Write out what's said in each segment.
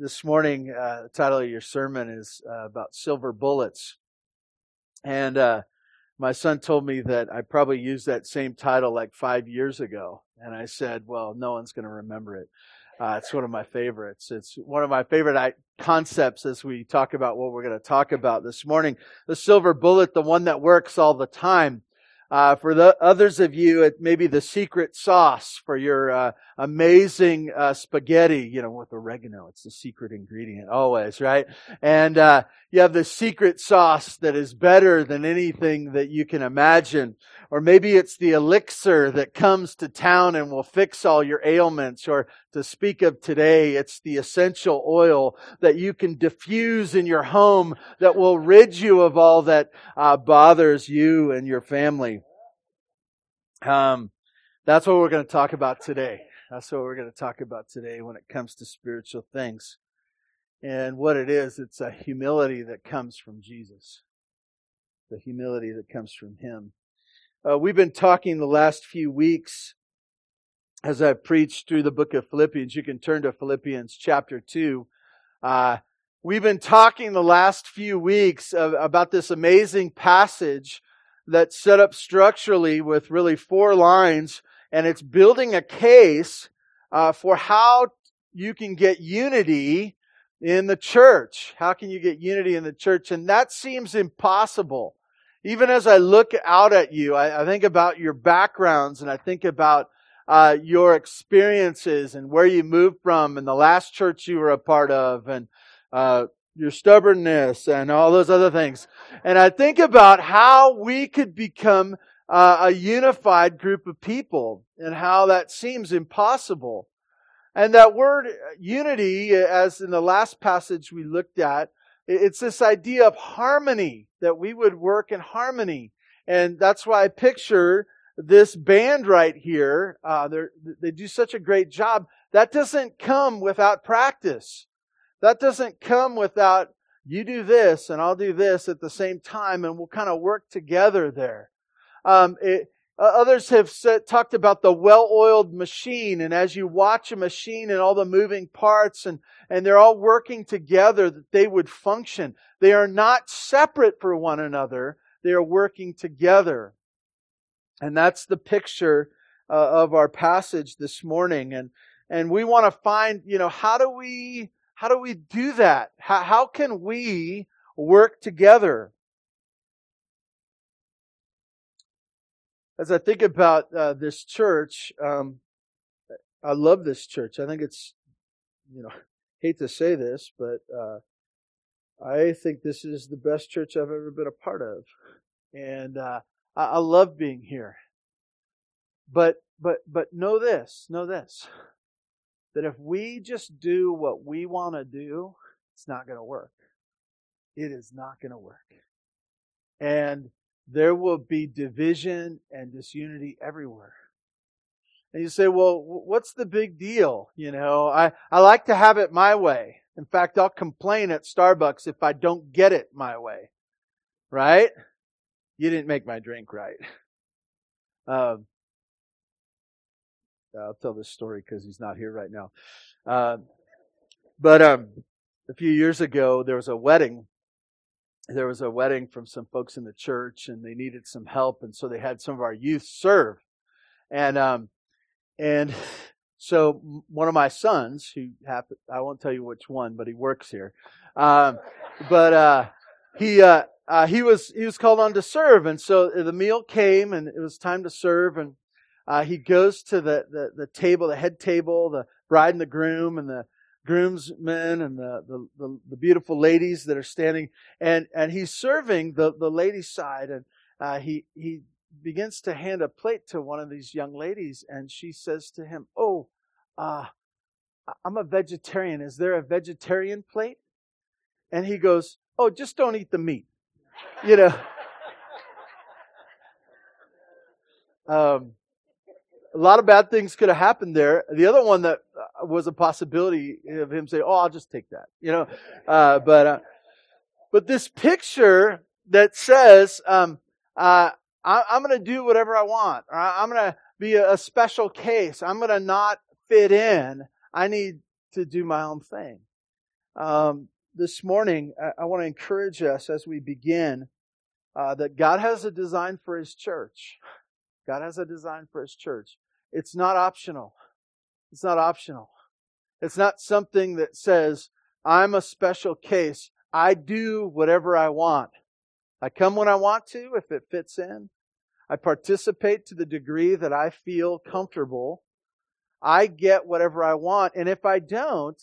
this morning, uh, the title of your sermon is uh, about silver bullets. And uh, my son told me that I probably used that same title like five years ago. And I said, well, no one's going to remember it. Uh, it's one of my favorites. It's one of my favorite concepts as we talk about what we're going to talk about this morning. The silver bullet, the one that works all the time. Uh, for the others of you, it may be the secret sauce for your uh, amazing uh, spaghetti, you know, with oregano. It's the secret ingredient always, right? And uh, you have the secret sauce that is better than anything that you can imagine. Or maybe it's the elixir that comes to town and will fix all your ailments. Or to speak of today, it's the essential oil that you can diffuse in your home that will rid you of all that uh, bothers you and your family. Um, that's what we're going to talk about today. That's what we're going to talk about today when it comes to spiritual things. And what it is, it's a humility that comes from Jesus. The humility that comes from Him. Uh, we've been talking the last few weeks as I've preached through the book of Philippians. You can turn to Philippians chapter 2. Uh, we've been talking the last few weeks of, about this amazing passage that's set up structurally with really four lines, and it's building a case uh, for how you can get unity in the church. How can you get unity in the church? And that seems impossible. Even as I look out at you, I, I think about your backgrounds and I think about uh, your experiences and where you moved from and the last church you were a part of and uh, your stubbornness and all those other things. And I think about how we could become uh, a unified group of people and how that seems impossible. And that word unity, as in the last passage we looked at, it's this idea of harmony, that we would work in harmony. And that's why I picture this band right here. Uh, they do such a great job. That doesn't come without practice. That doesn't come without you do this and I'll do this at the same time and we'll kind of work together there. Um, it, others have said, talked about the well-oiled machine and as you watch a machine and all the moving parts and, and they're all working together that they would function. They are not separate for one another. They are working together. And that's the picture uh, of our passage this morning. And, and we want to find, you know, how do we, how do we do that? How, how can we work together? As I think about uh, this church, um, I love this church. I think it's, you know, hate to say this, but uh, I think this is the best church I've ever been a part of, and uh, I, I love being here. But but but know this, know this that if we just do what we want to do, it's not going to work. It is not going to work. And there will be division and disunity everywhere. And you say, well, what's the big deal? You know, I, I like to have it my way. In fact, I'll complain at Starbucks if I don't get it my way. Right? You didn't make my drink right. Um, I'll tell this story because he's not here right now. Uh, but um, a few years ago, there was a wedding. There was a wedding from some folks in the church, and they needed some help, and so they had some of our youth serve. And um, and so one of my sons, who happened, I won't tell you which one, but he works here. Um, but uh, he uh, uh, he was he was called on to serve, and so the meal came, and it was time to serve, and uh, he goes to the, the, the, table, the head table, the bride and the groom, and the groomsmen and the, the, the, the beautiful ladies that are standing, and, and he's serving the, the ladies' side, and uh, he, he begins to hand a plate to one of these young ladies, and she says to him, Oh, uh, I'm a vegetarian. Is there a vegetarian plate? And he goes, Oh, just don't eat the meat. You know. um, a lot of bad things could have happened there. The other one that uh, was a possibility of him saying, "Oh, I'll just take that," you know. Uh, but uh, but this picture that says, um, uh, I, am going to do whatever I want, or I'm going to be a, a special case. I'm going to not fit in. I need to do my own thing. Um, this morning, I, I want to encourage us as we begin uh, that God has a design for His church. God has a design for His church. It's not optional. It's not optional. It's not something that says, I'm a special case. I do whatever I want. I come when I want to, if it fits in. I participate to the degree that I feel comfortable. I get whatever I want. And if I don't,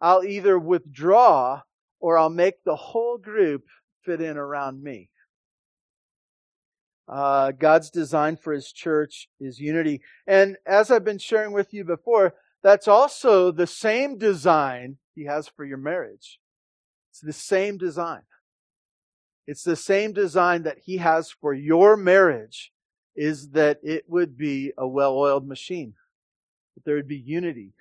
I'll either withdraw or I'll make the whole group fit in around me. Uh, God's design for His church is unity. And as I've been sharing with you before, that's also the same design He has for your marriage. It's the same design. It's the same design that He has for your marriage is that it would be a well-oiled machine. That there would be unity.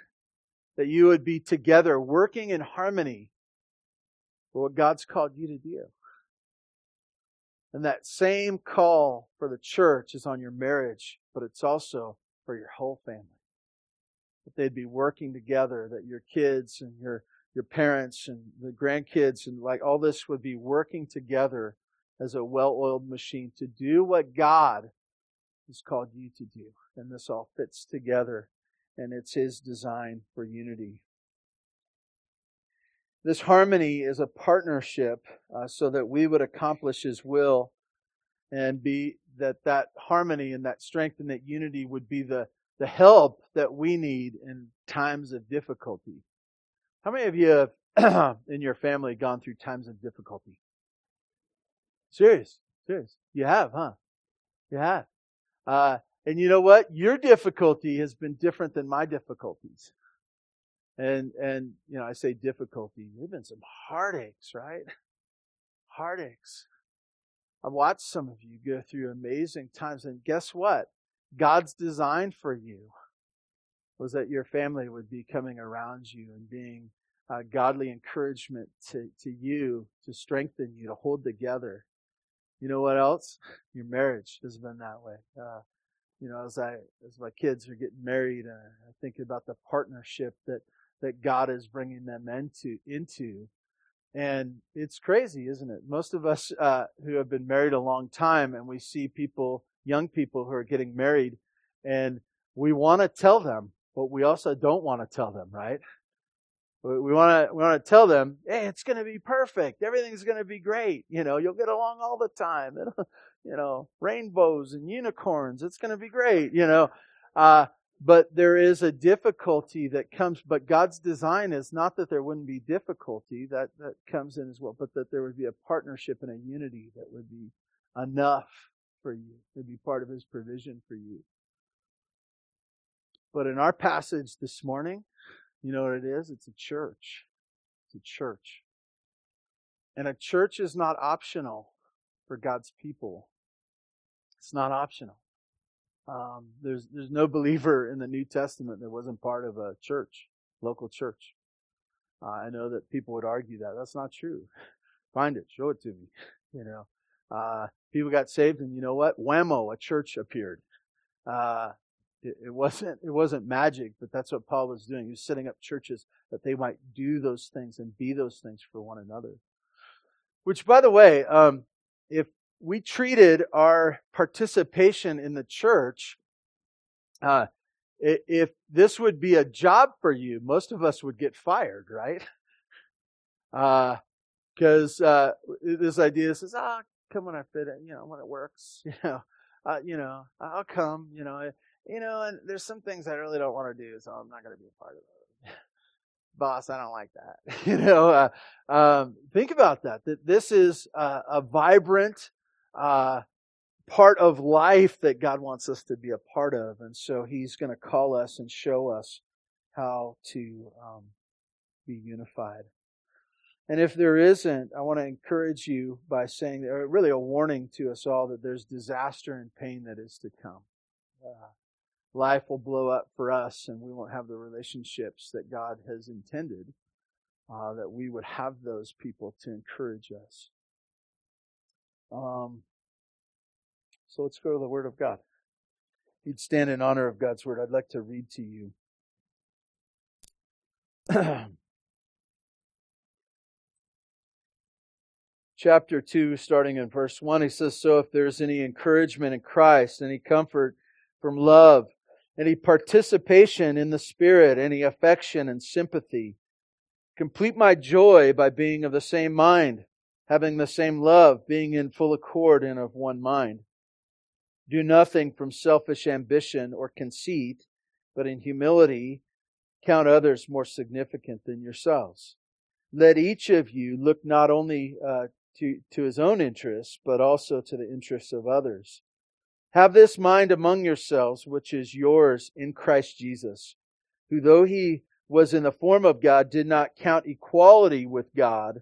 That you would be together working in harmony for what God's called you to do. And that same call for the church is on your marriage, but it's also for your whole family. That they'd be working together, that your kids and your, your parents and the grandkids and like all this would be working together as a well-oiled machine to do what God has called you to do. And this all fits together and it's His design for unity. This harmony is a partnership uh, so that we would accomplish His will and be that that harmony and that strength and that unity would be the, the help that we need in times of difficulty. How many of you have in your family gone through times of difficulty? Serious, serious. You have, huh? You have. Uh, and you know what? Your difficulty has been different than my difficulties. And, and, you know, I say difficulty. There've been some heartaches, right? Heartaches. I've watched some of you go through amazing times. And guess what? God's design for you was that your family would be coming around you and being uh, godly encouragement to, to you, to strengthen you, to hold together. You know what else? Your marriage has been that way. Uh, you know, as I as my kids are getting married, uh, I think about the partnership that that God is bringing them into into. And it's crazy, isn't it? Most of us uh, who have been married a long time, and we see people, young people who are getting married, and we want to tell them, but we also don't want to tell them, right? We want to we want to tell them, hey, it's going to be perfect. Everything's going to be great. You know, you'll get along all the time. you know, rainbows and unicorns. It's going to be great. You know, uh, but there is a difficulty that comes but god's design is not that there wouldn't be difficulty that that comes in as well but that there would be a partnership and a unity that would be enough for you to be part of his provision for you. But in our passage this morning you know what it is? It's a church. It's a church. And a church is not optional for god's people. It's not optional um, there's there's no believer in the New Testament that wasn't part of a church, local church. Uh, I know that people would argue that that's not true. Find it, show it to me. You know, uh, people got saved, and you know what? Whammo, a church appeared. Uh, it, it, wasn't it wasn't magic, but that's what Paul was doing. He was setting up churches that they might do those things and be those things for one another. Which, by the way, um, if we treated our participation in the church, uh, if this would be a job for you, most of us would get fired, right? Because uh, uh, this idea says, ah, come when I fit it, you know, when it works, you know, uh, you know, I'll come, you know, you know, and there's some things I really don't want to do, so I'm not going to be a part of it. Boss, I don't like that. you know, uh, um, think about that. That this is a vibrant, uh, part of life that God wants us to be a part of. And so He's going to call us and show us how to um, be unified. And if there isn't, I want to encourage you by saying, or really a warning to us all, that there's disaster and pain that is to come. Uh, life will blow up for us, and we won't have the relationships that God has intended. Uh, that we would have those people to encourage us. Um, so let's go to the Word of God. If you'd stand in honor of God's Word, I'd like to read to you. chapter 2, starting in verse 1, he says, So if there's any encouragement in Christ, any comfort from love, any participation in the Spirit, any affection and sympathy, complete my joy by being of the same mind, having the same love, being in full accord and of one mind. Do nothing from selfish ambition or conceit, but in humility count others more significant than yourselves. Let each of you look not only uh, to, to his own interests, but also to the interests of others. Have this mind among yourselves, which is yours in Christ Jesus, who though he was in the form of God, did not count equality with God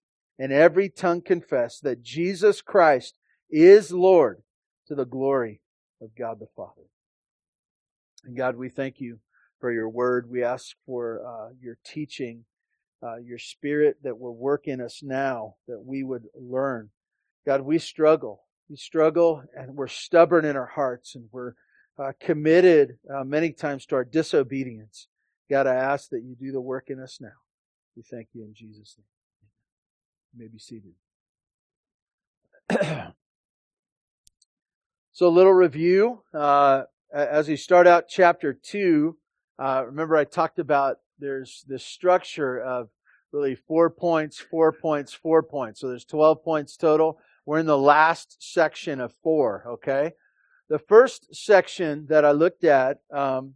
and every tongue confess that Jesus Christ is Lord to the glory of God the Father. And God, we thank you for your word. We ask for uh, your teaching, uh, your spirit that will work in us now, that we would learn God, we struggle. We struggle and we're stubborn in our hearts and we're uh, committed uh, many times to our disobedience. God, I ask that you do the work in us now. We thank you in Jesus' name. You may be seated. so, a little review. Uh, as we start out chapter 2, uh, remember I talked about there's this structure of really four points, four points, four points. So there's 12 points total. We're in the last section of four, okay? The first section that I looked at, um,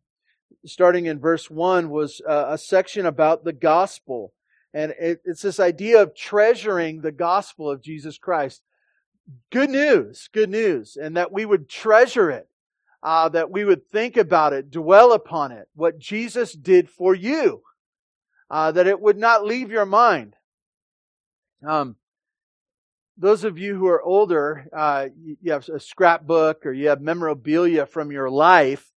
starting in verse 1, was uh, a section about the gospel. And it, it's this idea of treasuring the gospel of Jesus Christ. Good news, good news. And that we would treasure it, uh, that we would think about it, dwell upon it, what Jesus did for you, uh, that it would not leave your mind. Um, those of you who are older, uh, you have a scrapbook or you have memorabilia from your life,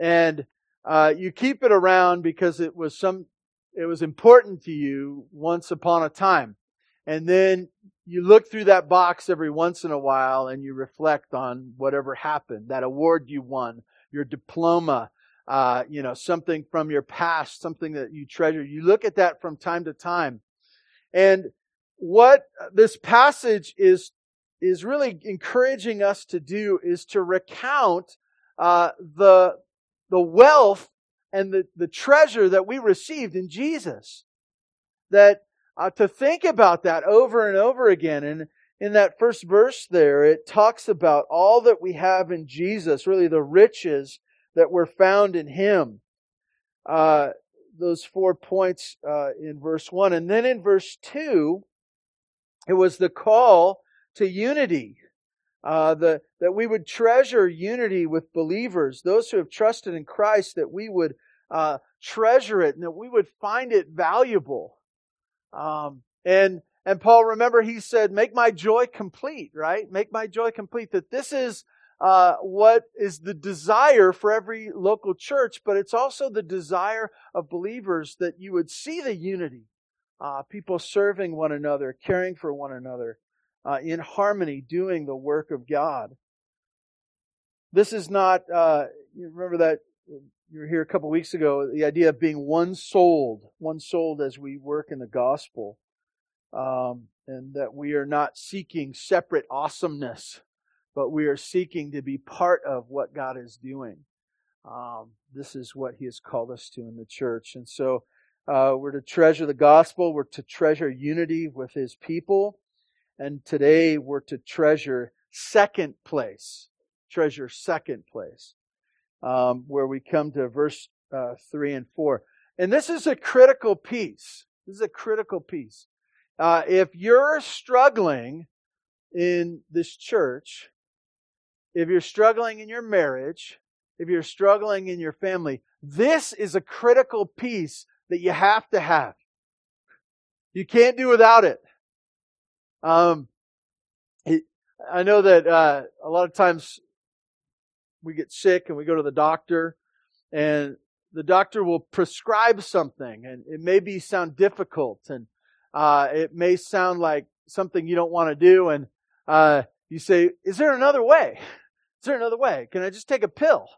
and uh, you keep it around because it was some, it was important to you once upon a time, and then you look through that box every once in a while and you reflect on whatever happened, that award you won, your diploma, uh, you know, something from your past, something that you treasure. You look at that from time to time, and what this passage is is really encouraging us to do is to recount uh, the the wealth and the, the treasure that we received in Jesus. That uh, to think about that over and over again. And in that first verse there, it talks about all that we have in Jesus, really the riches that were found in Him. Uh, those four points uh, in verse 1. And then in verse 2, it was the call to unity. Uh, the, that we would treasure unity with believers, those who have trusted in Christ, that we would uh, treasure it and that we would find it valuable. Um, and and Paul, remember, he said, "Make my joy complete." Right? Make my joy complete. That this is uh, what is the desire for every local church, but it's also the desire of believers that you would see the unity uh, people serving one another, caring for one another, uh, in harmony, doing the work of God. This is not, uh, you remember that you were here a couple weeks ago, the idea of being one souled, one souled as we work in the gospel. Um, and that we are not seeking separate awesomeness, but we are seeking to be part of what God is doing. Um, this is what He has called us to in the church. And so uh, we're to treasure the gospel. We're to treasure unity with his people. And today we're to treasure second place. Treasure second place. Um, where we come to verse uh, 3 and 4. And this is a critical piece. This is a critical piece. Uh, if you're struggling in this church, if you're struggling in your marriage, if you're struggling in your family, this is a critical piece that you have to have. You can't do without it. Um, I know that uh, a lot of times we get sick and we go to the doctor, and the doctor will prescribe something, and it may be sound difficult, and uh, it may sound like something you don't want to do, and uh, you say, "Is there another way? Is there another way? Can I just take a pill?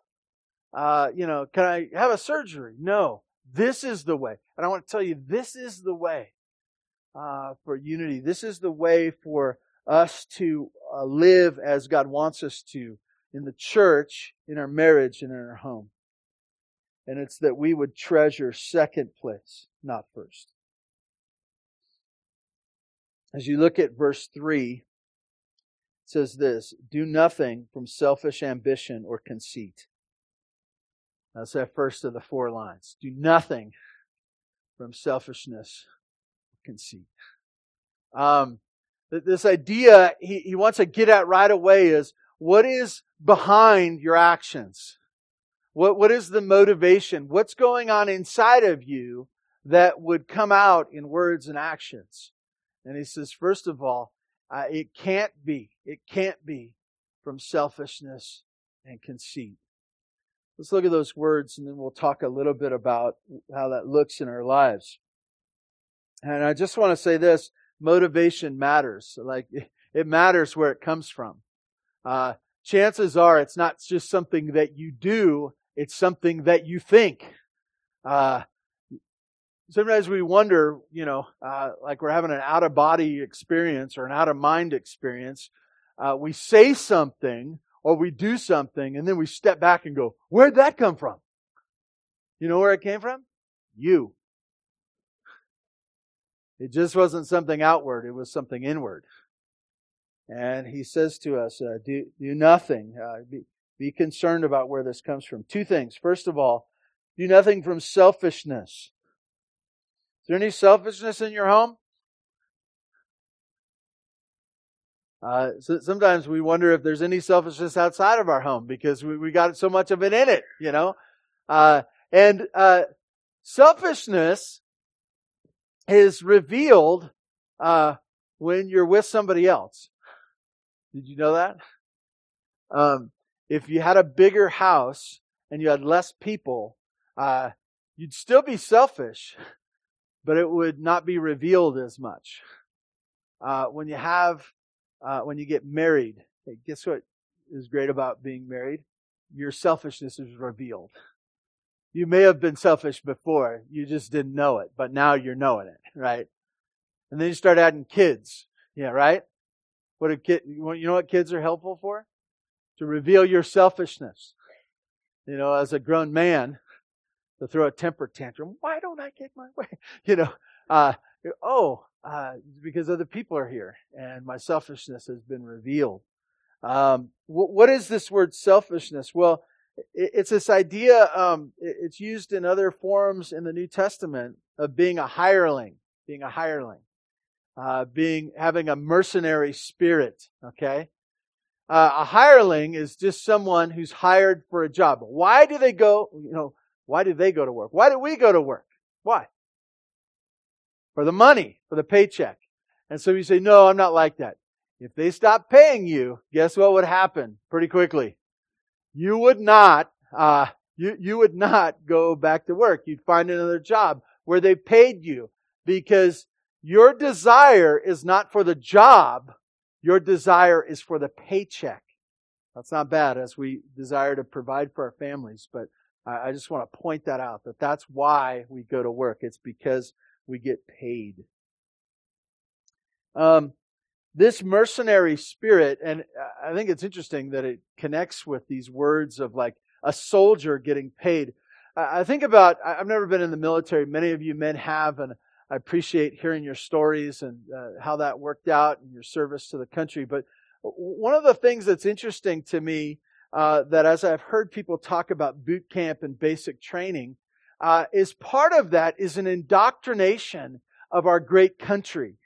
Uh, you know, can I have a surgery?" No, this is the way, and I want to tell you, this is the way uh, for unity. This is the way for us to uh, live as God wants us to in the church, in our marriage, and in our home. And it's that we would treasure second place, not first. As you look at verse 3, it says this Do nothing from selfish ambition or conceit. That's that first of the four lines. Do nothing from selfishness conceit. Um, this idea he, he wants to get at right away is what is behind your actions? What, what is the motivation? What's going on inside of you that would come out in words and actions? And he says, first of all, uh, it can't be, it can't be from selfishness and conceit. Let's look at those words and then we'll talk a little bit about how that looks in our lives. And I just want to say this motivation matters. Like, it matters where it comes from. Uh, chances are it's not just something that you do, it's something that you think. Uh, sometimes we wonder, you know, uh, like we're having an out of body experience or an out of mind experience. Uh, we say something or we do something and then we step back and go, where'd that come from? You know where it came from? You. It just wasn't something outward, it was something inward. And he says to us, uh, do, do nothing. Uh, be, be concerned about where this comes from. Two things. First of all, do nothing from selfishness. Is there any selfishness in your home? Uh, so sometimes we wonder if there's any selfishness outside of our home because we, we got so much of it in it, you know. Uh, and uh, selfishness is revealed uh, when you're with somebody else. Did you know that? Um, if you had a bigger house and you had less people, uh, you'd still be selfish, but it would not be revealed as much. Uh, when you have, uh, when you get married, hey, guess what is great about being married? Your selfishness is revealed. You may have been selfish before, you just didn't know it, but now you're knowing it, right? And then you start adding kids, yeah, right? What a kid, you know what kids are helpful for? To reveal your selfishness. You know, as a grown man, to throw a temper tantrum. Why don't I get my way? You know, uh, oh, uh, because other people are here and my selfishness has been revealed. Um, what is this word selfishness? Well, it's this idea, um, it's used in other forms in the New Testament of being a hireling, being a hireling, uh, being, having a mercenary spirit, okay? Uh, a hireling is just someone who's hired for a job. Why do they go, you know, why do they go to work? Why do we go to work? Why? For the money, for the paycheck. And so you say, no, I'm not like that. If they stop paying you, guess what would happen pretty quickly? You would not, uh, you, you would not go back to work. You'd find another job where they paid you because your desire is not for the job. Your desire is for the paycheck. That's not bad as we desire to provide for our families, but I, I just want to point that out that that's why we go to work. It's because we get paid. Um, this mercenary spirit, and I think it's interesting that it connects with these words of like a soldier getting paid. I think about, I've never been in the military. Many of you men have, and I appreciate hearing your stories and uh, how that worked out and your service to the country. But one of the things that's interesting to me, uh, that as I've heard people talk about boot camp and basic training, uh, is part of that is an indoctrination of our great country.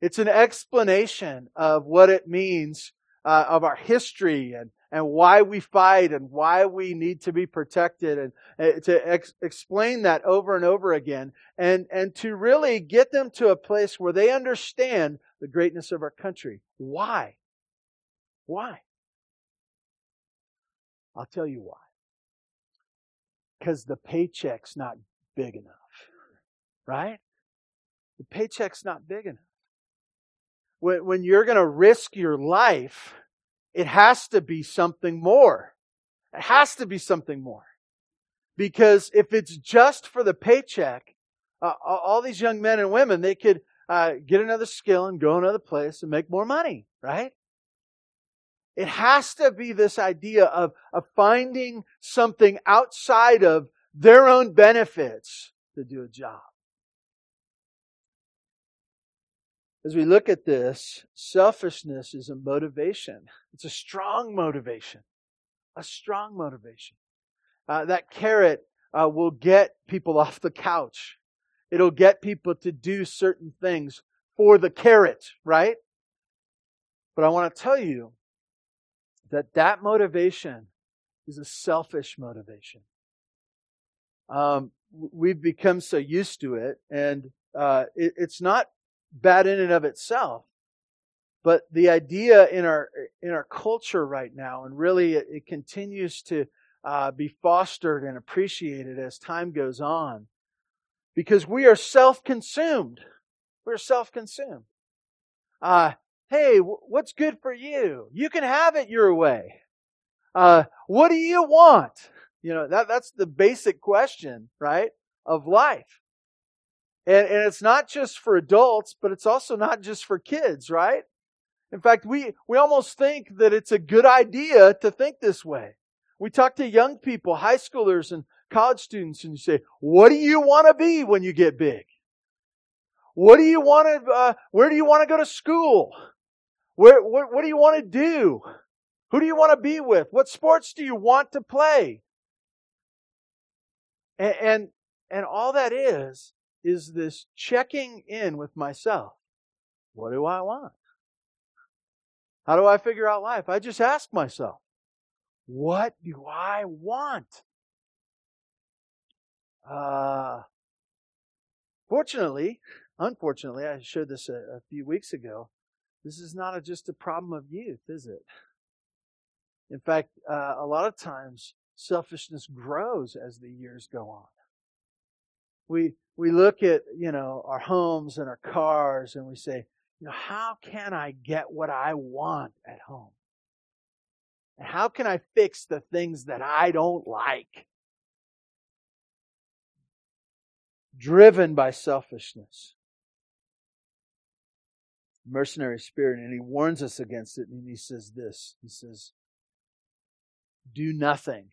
It's an explanation of what it means uh, of our history and, and why we fight and why we need to be protected and uh, to ex- explain that over and over again and, and to really get them to a place where they understand the greatness of our country. Why? Why? I'll tell you why. Because the paycheck's not big enough. Right? The paycheck's not big enough. When, when you're going to risk your life, it has to be something more. It has to be something more. Because if it's just for the paycheck, uh, all these young men and women, they could uh, get another skill and go another place and make more money, right? It has to be this idea of, of finding something outside of their own benefits to do a job. As we look at this, selfishness is a motivation. It's a strong motivation. A strong motivation. Uh, that carrot uh, will get people off the couch. It'll get people to do certain things for the carrot, right? But I want to tell you that that motivation is a selfish motivation. Um, we've become so used to it, and uh, it, it's not bad in and of itself. But the idea in our in our culture right now, and really it, it continues to uh, be fostered and appreciated as time goes on, because we are self-consumed. We're self-consumed. Uh, hey, what's good for you? You can have it your way. Uh, what do you want? You know that that's the basic question, right, of life. And, and it's not just for adults, but it's also not just for kids, right? In fact, we, we almost think that it's a good idea to think this way. We talk to young people, high schoolers and college students, and you say, what do you want to be when you get big? What do you want to, uh, where do you want to go to school? Where, what, what do you want to do? Who do you want to be with? What sports do you want to play? And, and, and all that is, is this checking in with myself. What do I want? How do I figure out life? I just ask myself, what do I want? Uh, fortunately, unfortunately, I showed this a, a few weeks ago. This is not a, just a problem of youth, is it? In fact, uh, a lot of times selfishness grows as the years go on. We we look at you know our homes and our cars and we say, you know, how can I get what I want at home? And how can I fix the things that I don't like? Driven by selfishness. Mercenary spirit, and he warns us against it, and he says this. He says, Do nothing.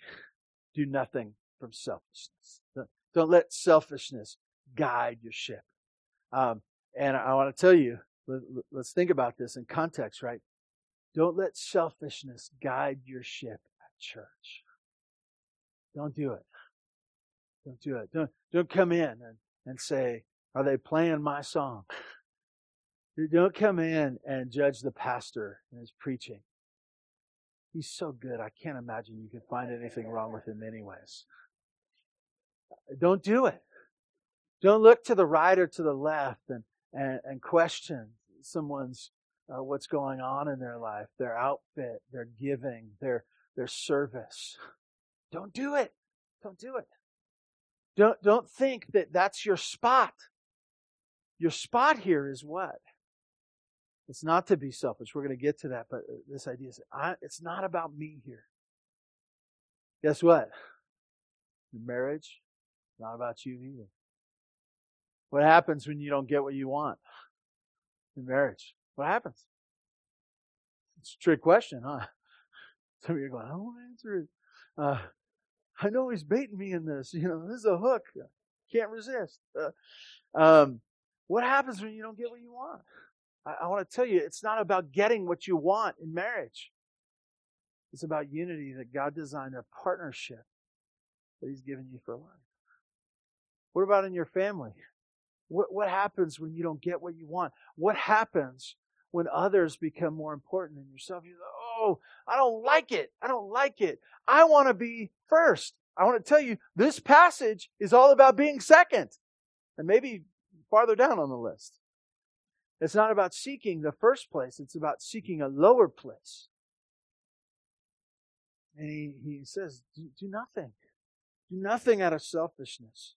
Do nothing from selfishness. Don't let selfishness guide your ship. Um, and I want to tell you, let's think about this in context, right? Don't let selfishness guide your ship at church. Don't do it. Don't do it. Don't, don't come in and, and say, are they playing my song? Don't come in and judge the pastor and his preaching. He's so good, I can't imagine you could find anything wrong with him anyways. Don't do it. Don't look to the right or to the left and, and, and question someone's uh, what's going on in their life, their outfit, their giving, their their service. Don't do it. Don't do it. Don't don't think that that's your spot. Your spot here is what? It's not to be selfish. We're going to get to that, but uh, this idea is I, it's not about me here. Guess what? Your marriage, not about you either. What happens when you don't get what you want in marriage? What happens? It's a trick question, huh? Some of you are going, I don't want to answer it. Uh, I know he's baiting me in this. You know, this is a hook. Can't resist. Uh, um, what happens when you don't get what you want? I, I want to tell you, it's not about getting what you want in marriage. It's about unity that God designed a partnership that He's given you for life. What about in your family? What, what happens when you don't get what you want? What happens when others become more important than yourself? You go, oh, I don't like it. I don't like it. I want to be first. I want to tell you, this passage is all about being second and maybe farther down on the list. It's not about seeking the first place. It's about seeking a lower place. And he, he says, do, do nothing. Do nothing out of selfishness.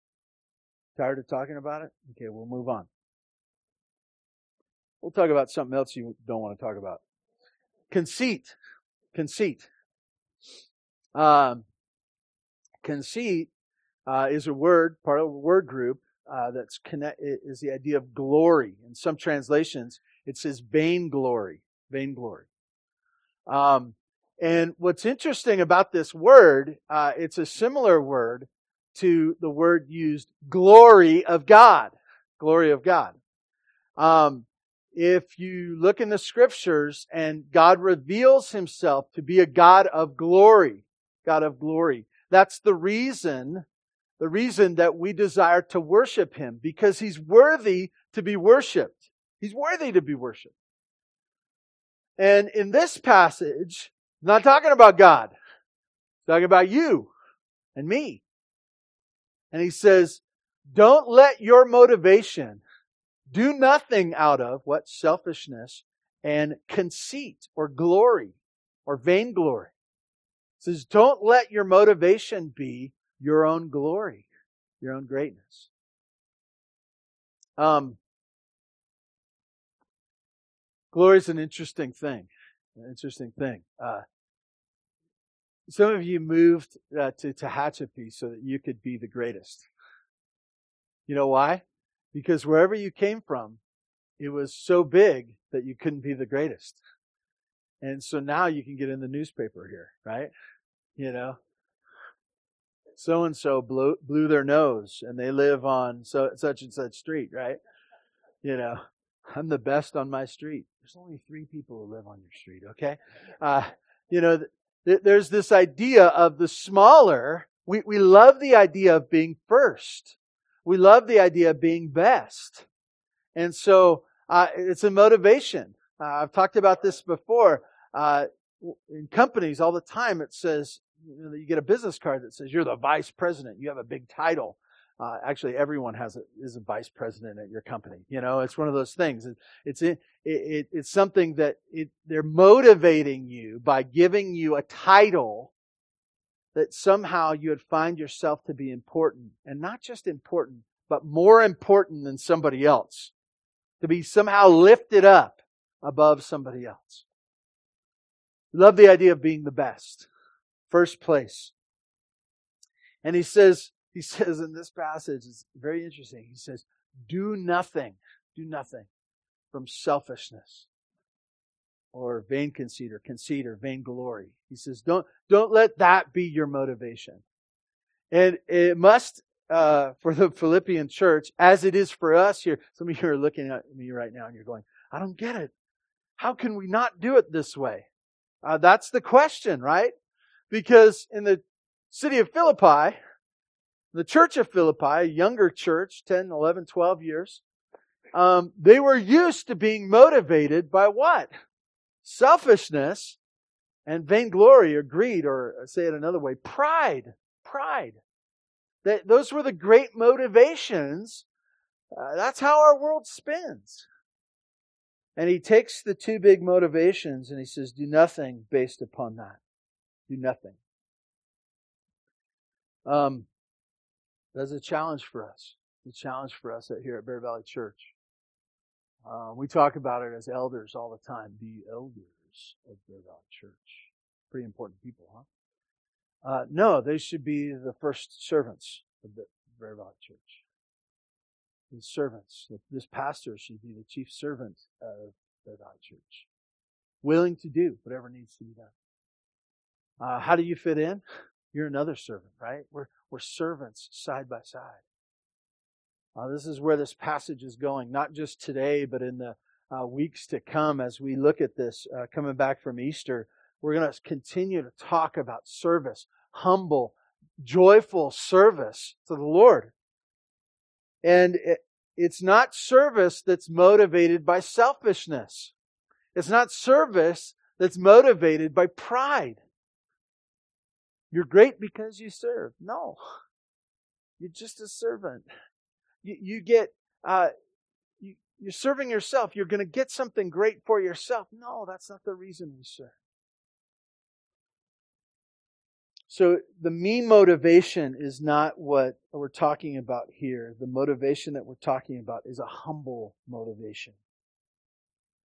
Tired of talking about it? Okay, we'll move on. We'll talk about something else you don't want to talk about. Conceit. Conceit. Um, conceit uh, is a word, part of a word group uh, that's connect is the idea of glory. In some translations, it says vainglory. Vainglory. Um, and what's interesting about this word, uh, it's a similar word to the word used, glory of God. Glory of God. Um, if you look in the scriptures and God reveals himself to be a God of glory, God of glory, that's the reason, the reason that we desire to worship him because he's worthy to be worshiped. He's worthy to be worshiped. And in this passage, not talking about God. talking about you and me. And he says, don't let your motivation do nothing out of what? Selfishness and conceit or glory or vainglory. He says, don't let your motivation be your own glory, your own greatness. Um, glory is an interesting thing. An interesting thing. Uh, some of you moved uh, to Tehachapi so that you could be the greatest. You know why? Because wherever you came from, it was so big that you couldn't be the greatest. And so now you can get in the newspaper here, right? You know, so and so blew their nose and they live on so such and such street, right? You know, I'm the best on my street. There's only three people who live on your street, okay? Uh, you know, there's this idea of the smaller. We, we love the idea of being first. We love the idea of being best. And so uh, it's a motivation. Uh, I've talked about this before. Uh, in companies all the time, it says, you, know, you get a business card that says you're the vice president. You have a big title. Uh, actually, everyone has a, is a vice president at your company. You know, it's one of those things. It, it's it, it, it's something that it, they're motivating you by giving you a title that somehow you would find yourself to be important, and not just important, but more important than somebody else, to be somehow lifted up above somebody else. Love the idea of being the best, first place. And he says, he says in this passage, it's very interesting. He says, do nothing, do nothing from selfishness or vain conceit or conceit or vainglory. He says, don't, don't let that be your motivation. And it must, uh, for the Philippian church, as it is for us here. Some of you are looking at me right now and you're going, I don't get it. How can we not do it this way? Uh, that's the question, right? Because in the city of Philippi, the church of Philippi, a younger church, 10, 11, 12 years, um, they were used to being motivated by what? Selfishness and vainglory or greed, or say it another way, pride. Pride. That, those were the great motivations. Uh, that's how our world spins. And he takes the two big motivations and he says, do nothing based upon that. Do nothing. Um, that's a challenge for us. It's a challenge for us here at Bear Valley Church. Uh, we talk about it as elders all the time. Be elders of Bear Valley Church. Pretty important people, huh? Uh, no, they should be the first servants of the Bear Valley Church. The servants. This pastor should be the chief servant of Bear Valley Church. Willing to do whatever needs to be done. Uh, how do you fit in? You're another servant, right? We're, we're servants side by side. Uh, this is where this passage is going, not just today, but in the uh, weeks to come as we look at this uh, coming back from Easter. We're going to continue to talk about service, humble, joyful service to the Lord. And it, it's not service that's motivated by selfishness. It's not service that's motivated by pride. You're great because you serve. No. You're just a servant. You, you get, uh, you, you're serving yourself. You're going to get something great for yourself. No, that's not the reason we serve. So the me motivation is not what we're talking about here. The motivation that we're talking about is a humble motivation.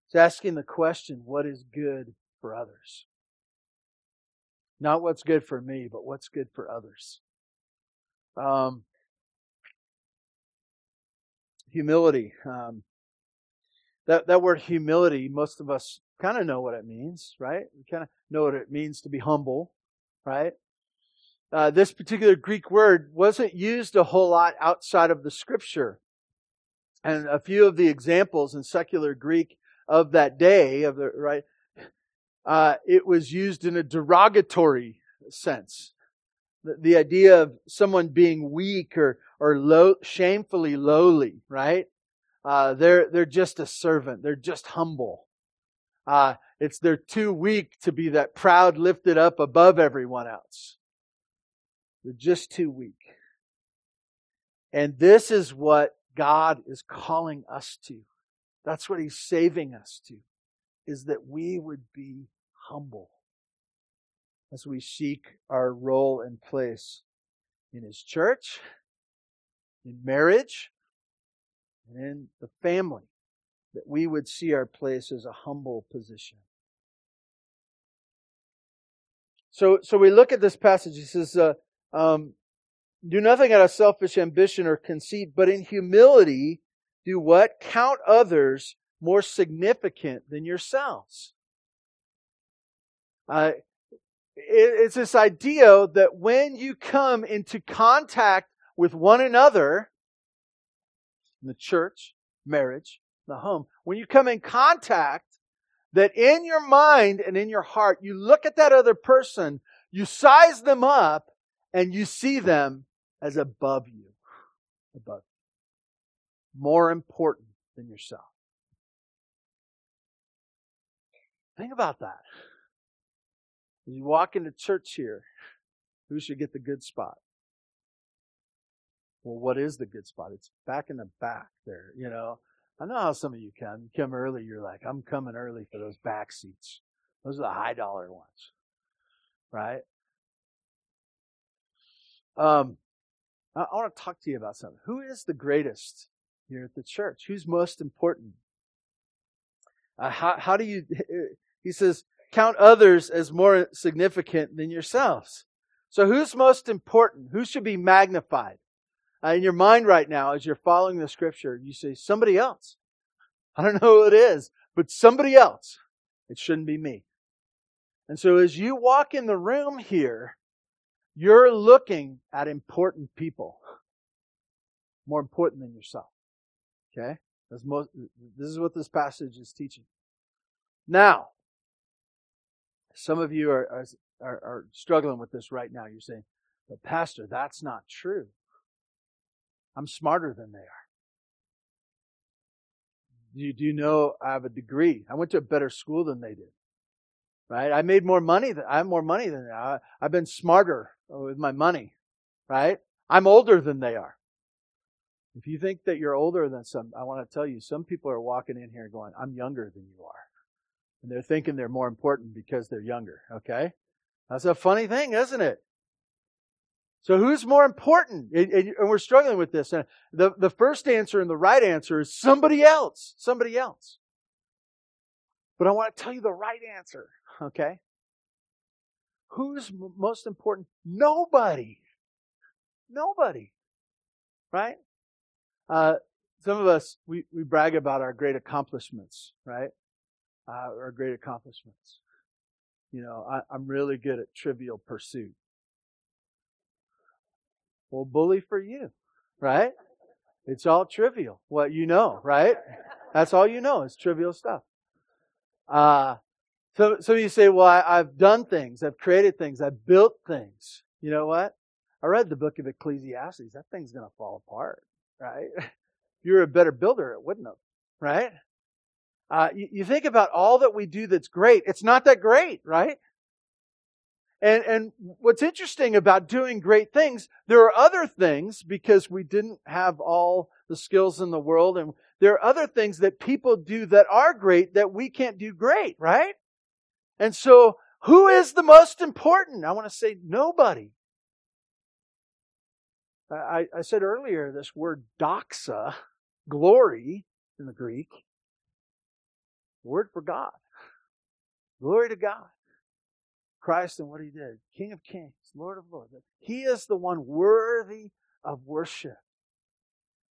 It's asking the question, what is good for others? Not what's good for me, but what's good for others. Um, humility. Um, that, that word humility, most of us kind of know what it means, right? We kind of know what it means to be humble, right? Uh, this particular Greek word wasn't used a whole lot outside of the scripture. And a few of the examples in secular Greek of that day, of the, right, uh, it was used in a derogatory sense. The, the idea of someone being weak or, or low, shamefully lowly, right? Uh, they're, they're just a servant. They're just humble. Uh, it's they're too weak to be that proud, lifted up above everyone else. They're just too weak. And this is what God is calling us to. That's what He's saving us to, is that we would be humble as we seek our role and place in His church, in marriage, and in the family, that we would see our place as a humble position. So, so we look at this passage. He says, uh, um, "Do nothing out of selfish ambition or conceit, but in humility, do what? Count others more significant than yourselves." Uh, it's this idea that when you come into contact with one another, in the church, marriage, the home, when you come in contact, that in your mind and in your heart, you look at that other person, you size them up, and you see them as above you. Above you. More important than yourself. Think about that. As you walk into church here, who should get the good spot? Well, what is the good spot? It's back in the back there, you know. I know how some of you come. You come early, you're like, I'm coming early for those back seats. Those are the high dollar ones. Right? Um, I, I want to talk to you about something. Who is the greatest here at the church? Who's most important? Uh, how, how do you, he says, count others as more significant than yourselves. So who's most important? Who should be magnified? Uh, in your mind right now, as you're following the scripture, you say, somebody else. I don't know who it is, but somebody else. It shouldn't be me. And so as you walk in the room here, you're looking at important people. More important than yourself. Okay? Most, this is what this passage is teaching. Now, some of you are, are, are struggling with this right now. You're saying, but pastor, that's not true. I'm smarter than they are. Do you, do you know I have a degree? I went to a better school than they did. Right? I made more money than, I have more money than are. I've been smarter uh, with my money. Right? I'm older than they are. If you think that you're older than some, I want to tell you, some people are walking in here going, I'm younger than you are. And they're thinking they're more important because they're younger. Okay? That's a funny thing, isn't it? So who's more important? And we're struggling with this. And the, the first answer and the right answer is somebody else. Somebody else. But I want to tell you the right answer. Okay? Who's most important? Nobody. Nobody. Right? Uh, some of us, we, we brag about our great accomplishments, right? Uh, our great accomplishments. You know, I, I'm really good at trivial pursuit. Well, bully for you, right? It's all trivial. What you know, right? That's all you know is trivial stuff. Uh, so, so you say, well, I, have done things, I've created things, I've built things. You know what? I read the book of Ecclesiastes. That thing's going to fall apart, right? if you were a better builder, it wouldn't have, right? Uh, you, you think about all that we do that's great. It's not that great, right? And, and what's interesting about doing great things, there are other things because we didn't have all the skills in the world and there are other things that people do that are great that we can't do great, right? And so Who is the most important? I want to say nobody. I, I said earlier this word doxa, glory in the Greek, word for God. Glory to God. Christ and what he did. King of kings, Lord of lords. He is the one worthy of worship.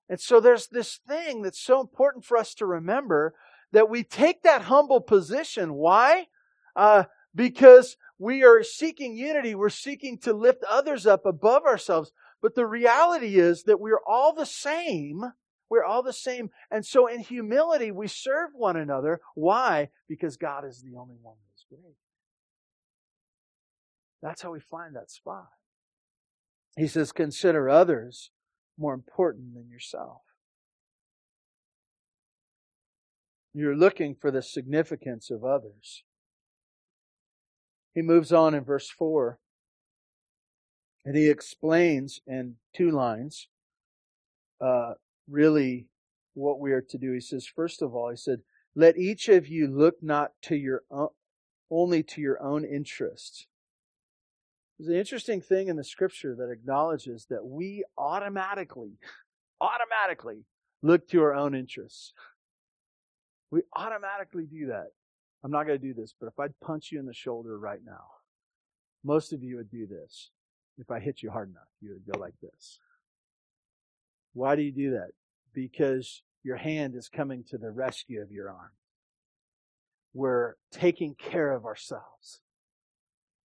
And so there's this thing that's so important for us to remember that we take that humble position. Why? Uh, because we are seeking unity. We're seeking to lift others up above ourselves. But the reality is that we're all the same. We're all the same. And so in humility, we serve one another. Why? Because God is the only one that is great. That's how we find that spot. He says, consider others more important than yourself. You're looking for the significance of others. He moves on in verse 4 and he explains in two lines uh, really what we are to do. He says, first of all, he said, let each of you look not to your own, only to your own interests. There's an interesting thing in the scripture that acknowledges that we automatically, automatically look to our own interests. We automatically do that. I'm not going to do this, but if I'd punch you in the shoulder right now, most of you would do this. If I hit you hard enough, you would go like this. Why do you do that? Because your hand is coming to the rescue of your arm. We're taking care of ourselves.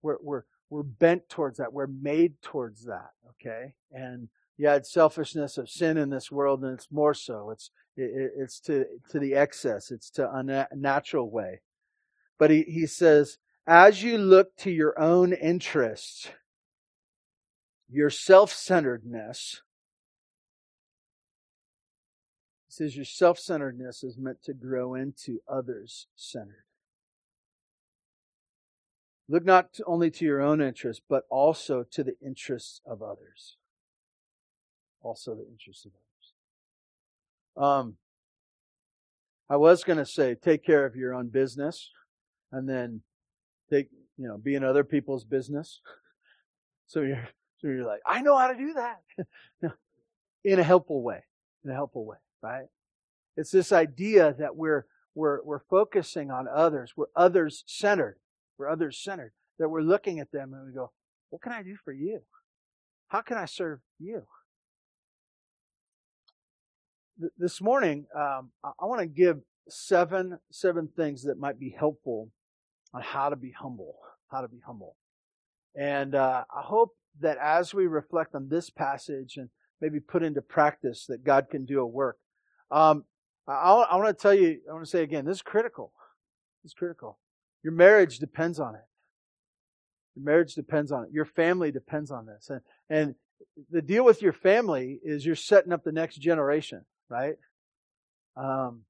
We're, we're, we're bent towards that. We're made towards that. Okay. And yeah, it's selfishness of sin in this world, and it's more so. It's, it, it's to, to the excess. It's to a unnatural way. But he, he says, as you look to your own interests, your self centeredness, he says your self centeredness is meant to grow into others centered. Look not only to your own interests, but also to the interests of others. Also, the interests of others. Um, I was going to say, take care of your own business and then take, you know, be in other people's business. So you're, so you're like, I know how to do that. in a helpful way, in a helpful way, right? It's this idea that we're, we're, we're focusing on others. We're others centered. We're others centered. That we're looking at them and we go, what can I do for you? How can I serve you? This morning, um, I want to give seven seven things that might be helpful on how to be humble, how to be humble. And uh, I hope that as we reflect on this passage and maybe put into practice, that God can do a work. Um, I, I want to tell you, I want to say again, this is critical. This is critical. Your marriage depends on it. Your marriage depends on it. Your family depends on this. And, and the deal with your family is you're setting up the next generation, right? Um,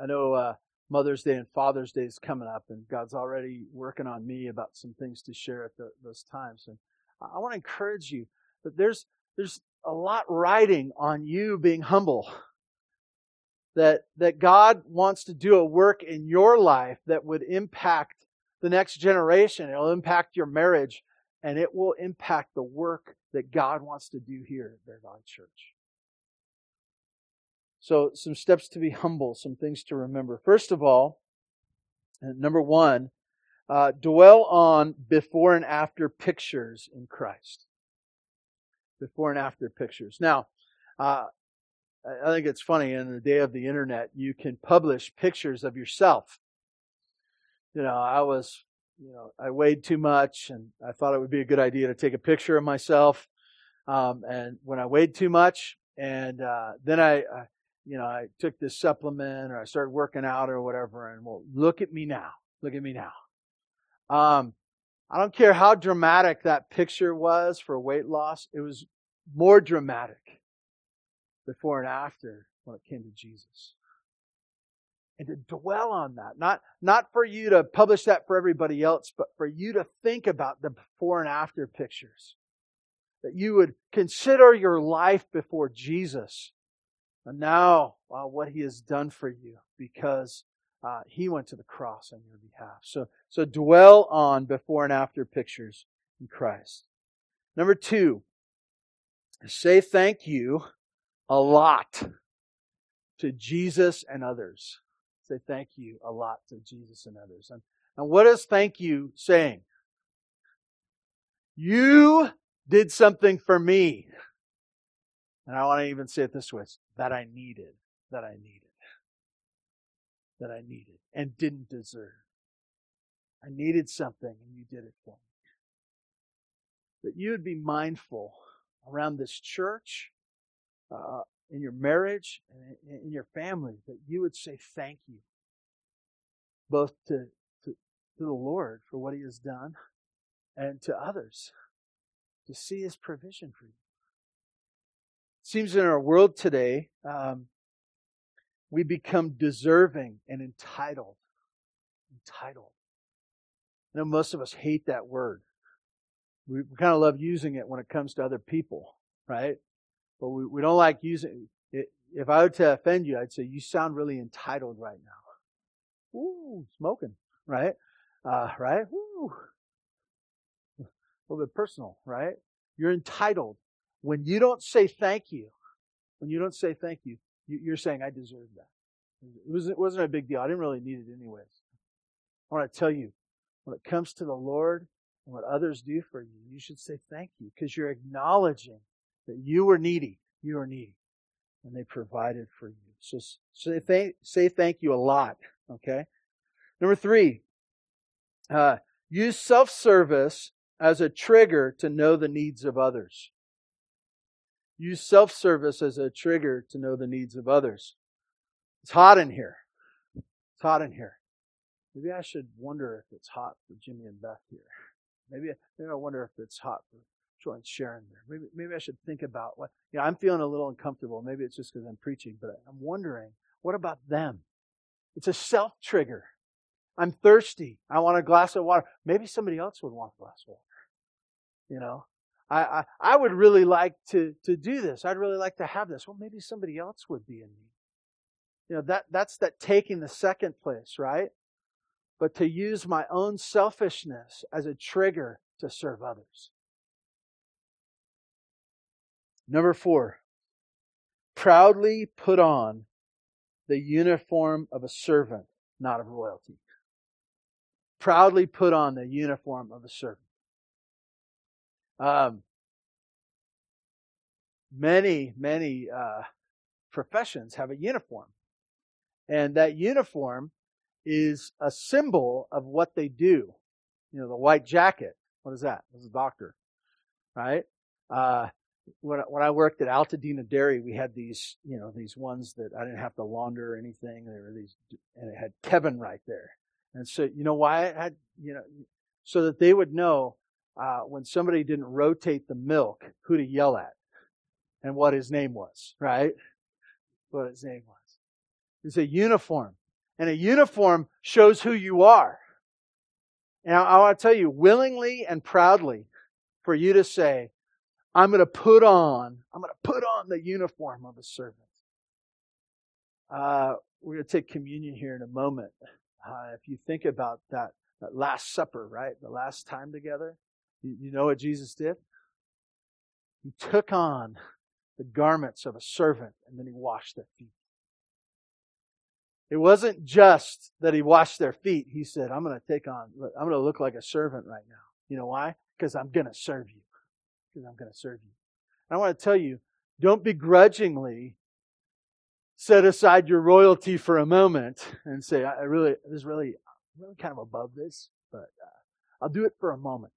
I know uh, Mother's Day and Father's Day is coming up, and God's already working on me about some things to share at the, those times. And I want to encourage you that there's there's a lot riding on you being humble. That that God wants to do a work in your life that would impact the next generation. It'll impact your marriage, and it will impact the work that God wants to do here at Bear Valley Church. So, some steps to be humble, some things to remember. First of all, number one, uh, dwell on before and after pictures in Christ. Before and after pictures. Now, uh, I think it's funny in the day of the internet, you can publish pictures of yourself. You know, I was, you know, I weighed too much and I thought it would be a good idea to take a picture of myself. Um, and when I weighed too much, and uh, then I, I you know, I took this supplement or I started working out or whatever, and well, look at me now. Look at me now. Um, I don't care how dramatic that picture was for weight loss, it was more dramatic before and after when it came to Jesus. And to dwell on that, not, not for you to publish that for everybody else, but for you to think about the before and after pictures. That you would consider your life before Jesus and now, uh, what he has done for you because uh, he went to the cross on your behalf. So, so dwell on before and after pictures in Christ. Number two, say thank you a lot to Jesus and others. Say thank you a lot to Jesus and others. And, and what is thank you saying? You did something for me. And I want to even say it this way that I needed, that I needed, that I needed and didn't deserve. I needed something and you did it for me. That you would be mindful around this church, uh, in your marriage, and in your family, that you would say thank you, both to, to, to the Lord for what He has done and to others to see His provision for you. It seems in our world today, um, we become deserving and entitled. Entitled. I know most of us hate that word. We, we kind of love using it when it comes to other people, right? But we, we don't like using it. If I were to offend you, I'd say, you sound really entitled right now. Ooh, smoking, right? Uh, right? Ooh. A little bit personal, right? You're entitled. When you don't say thank you, when you don't say thank you, you're saying, I deserve that. It wasn't, it wasn't a big deal. I didn't really need it anyways. I want to tell you, when it comes to the Lord and what others do for you, you should say thank you because you're acknowledging that you were needy. You were needy. And they provided for you. So say thank, say thank you a lot. Okay. Number three, uh, use self-service as a trigger to know the needs of others. Use self-service as a trigger to know the needs of others. It's hot in here. It's hot in here. Maybe I should wonder if it's hot for Jimmy and Beth here. Maybe, maybe I wonder if it's hot for Joy and Sharon there. Maybe, maybe I should think about what, you know, I'm feeling a little uncomfortable. Maybe it's just because I'm preaching, but I'm wondering, what about them? It's a self trigger. I'm thirsty. I want a glass of water. Maybe somebody else would want a glass of water. You know, I, I, I would really like to, to do this. I'd really like to have this. Well, maybe somebody else would be in need. You know, that, that's that taking the second place, right? But to use my own selfishness as a trigger to serve others. Number four, proudly put on the uniform of a servant, not of royalty. Proudly put on the uniform of a servant. Um, many, many uh, professions have a uniform. And that uniform is a symbol of what they do. You know, the white jacket. What is that? Is a doctor, right? Uh, when, when I worked at Altadena Dairy, we had these, you know, these ones that I didn't have to launder or anything. There were these, and it had Kevin right there. And so, you know why it had, you know, so that they would know uh, when somebody didn't rotate the milk, who to yell at and what his name was, right? What his name was. It's a uniform. And a uniform shows who you are. Now, I, want to tell you, willingly and proudly, for you to say, I'm going to put on, I'm going to put on the uniform of a servant. Uh, we're going to take communion here in a moment. Uh, if you think about that, that Last Supper, right? The last time together, you, know what Jesus did? He took on the garments of a servant and then he washed their feet. It wasn't just that he washed their feet. He said, I'm going to take on, I'm going to look like a servant right now. You know why? Because I'm going to serve you. Because I'm going to serve you. And I want to tell you, don't begrudgingly set aside your royalty for a moment and say, I really, this is really, I'm really kind of above this, but uh, I'll do it for a moment.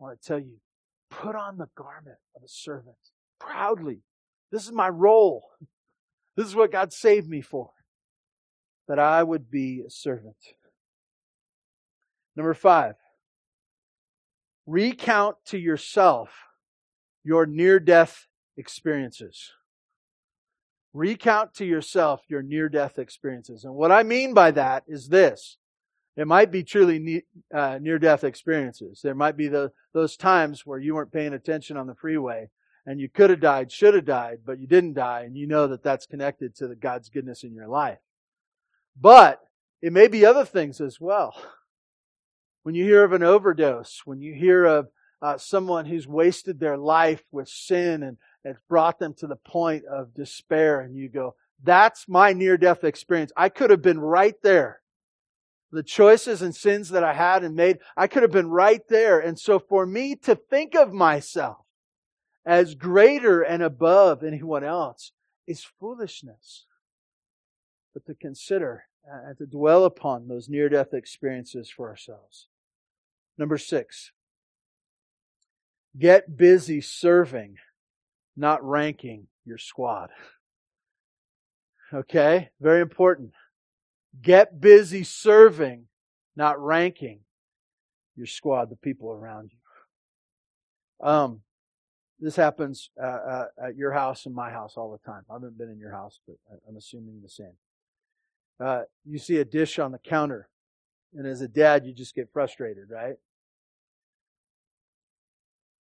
I want to tell you, put on the garment of a servant proudly. This is my role. This is what God saved me for. That I would be a servant. Number five, recount to yourself your near death experiences. Recount to yourself your near death experiences. And what I mean by that is this it might be truly uh, near death experiences. There might be the, those times where you weren't paying attention on the freeway and you could have died, should have died, but you didn't die, and you know that that's connected to the God's goodness in your life. But It may be other things as well. When you hear of an overdose, when you hear of uh, someone who's wasted their life with sin and it's brought them to the point of despair, and you go, that's my near death experience. I could have been right there. The choices and sins that I had and made, I could have been right there. And so for me to think of myself as greater and above anyone else is foolishness. But to consider and to dwell upon those near death experiences for ourselves. Number six, get busy serving, not ranking your squad. Okay? Very important. Get busy serving, not ranking your squad, the people around you. Um, this happens uh, uh, at your house and my house all the time. I haven't been in your house, but I'm assuming the same. Uh, you see a dish on the counter, and as a dad, you just get frustrated, right?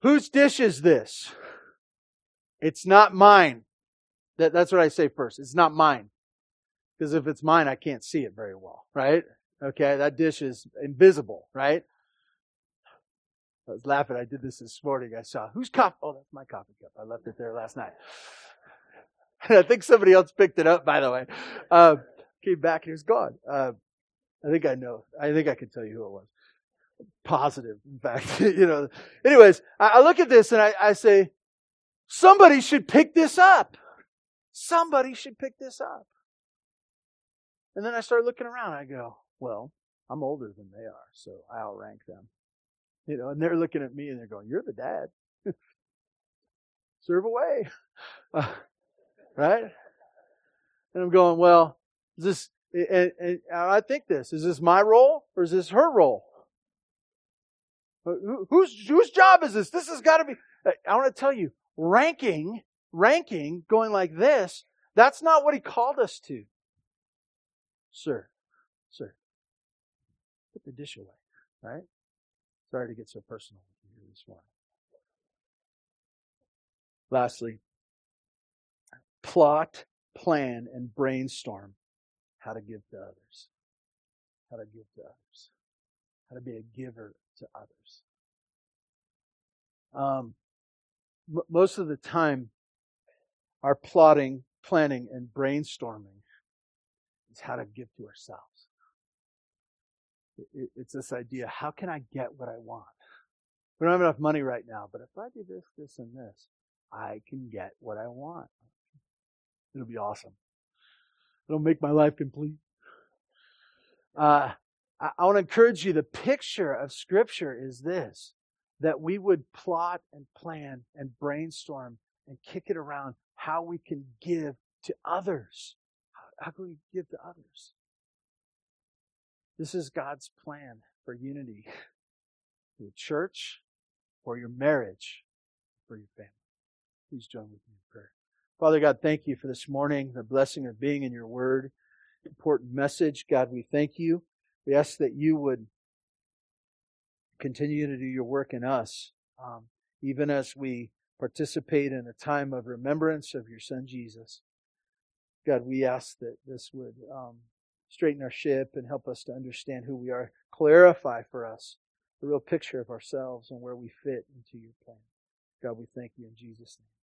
Whose dish is this? It's not mine. That, that's what I say first. It's not mine. Because if it's mine, I can't see it very well, right? Okay, that dish is invisible, right? I was laughing. I did this this morning. I saw whose coffee? Oh, that's my coffee cup. I left it there last night. And I think somebody else picked it up, by the way. Uh, came back and it was gone. Uh, I think I know. I think I can tell you who it was. Positive, in fact. you know. Anyways, I, look at this and I, I say, somebody should pick this up. Somebody should pick this up. And then I start looking around. I go, well, I'm older than they are, so I outrank them. You know, and they're looking at me and they're going, "You're the dad. Serve away." Uh, right? And I'm going, "Well, is this and, and I think this, is this my role or is this her role? Whose whose job is this? This has got to be I want to tell you, ranking, ranking going like this, that's not what he called us to. Sir, sir, put the dish away, right? Sorry to get so personal with you this morning. Lastly, plot, plan, and brainstorm how to give to others. How to give to others. How to be a giver to others. Um, m- most of the time, our plotting, planning, and brainstorming is how to give to ourselves. It's this idea how can I get what I want? We don't have enough money right now, but if I do this, this, and this, I can get what I want. It'll be awesome. It'll make my life complete. Uh, I, I want to encourage you the picture of Scripture is this that we would plot and plan and brainstorm and kick it around how we can give to others. How, can we give to others? This is God's plan for unity for your church, for your marriage, for your family. Please join with me in prayer. Father God, thank you for this morning, the blessing of being in your word. Important message. God, we thank you. We ask that you would continue to do your work in us, um, even as we participate in a time of remembrance of your son Jesus. God, we ask that this would um, straighten our ship and help us to understand who we are, clarify for us the real picture of ourselves and where we fit into your plan. God, we thank you in Jesus' name.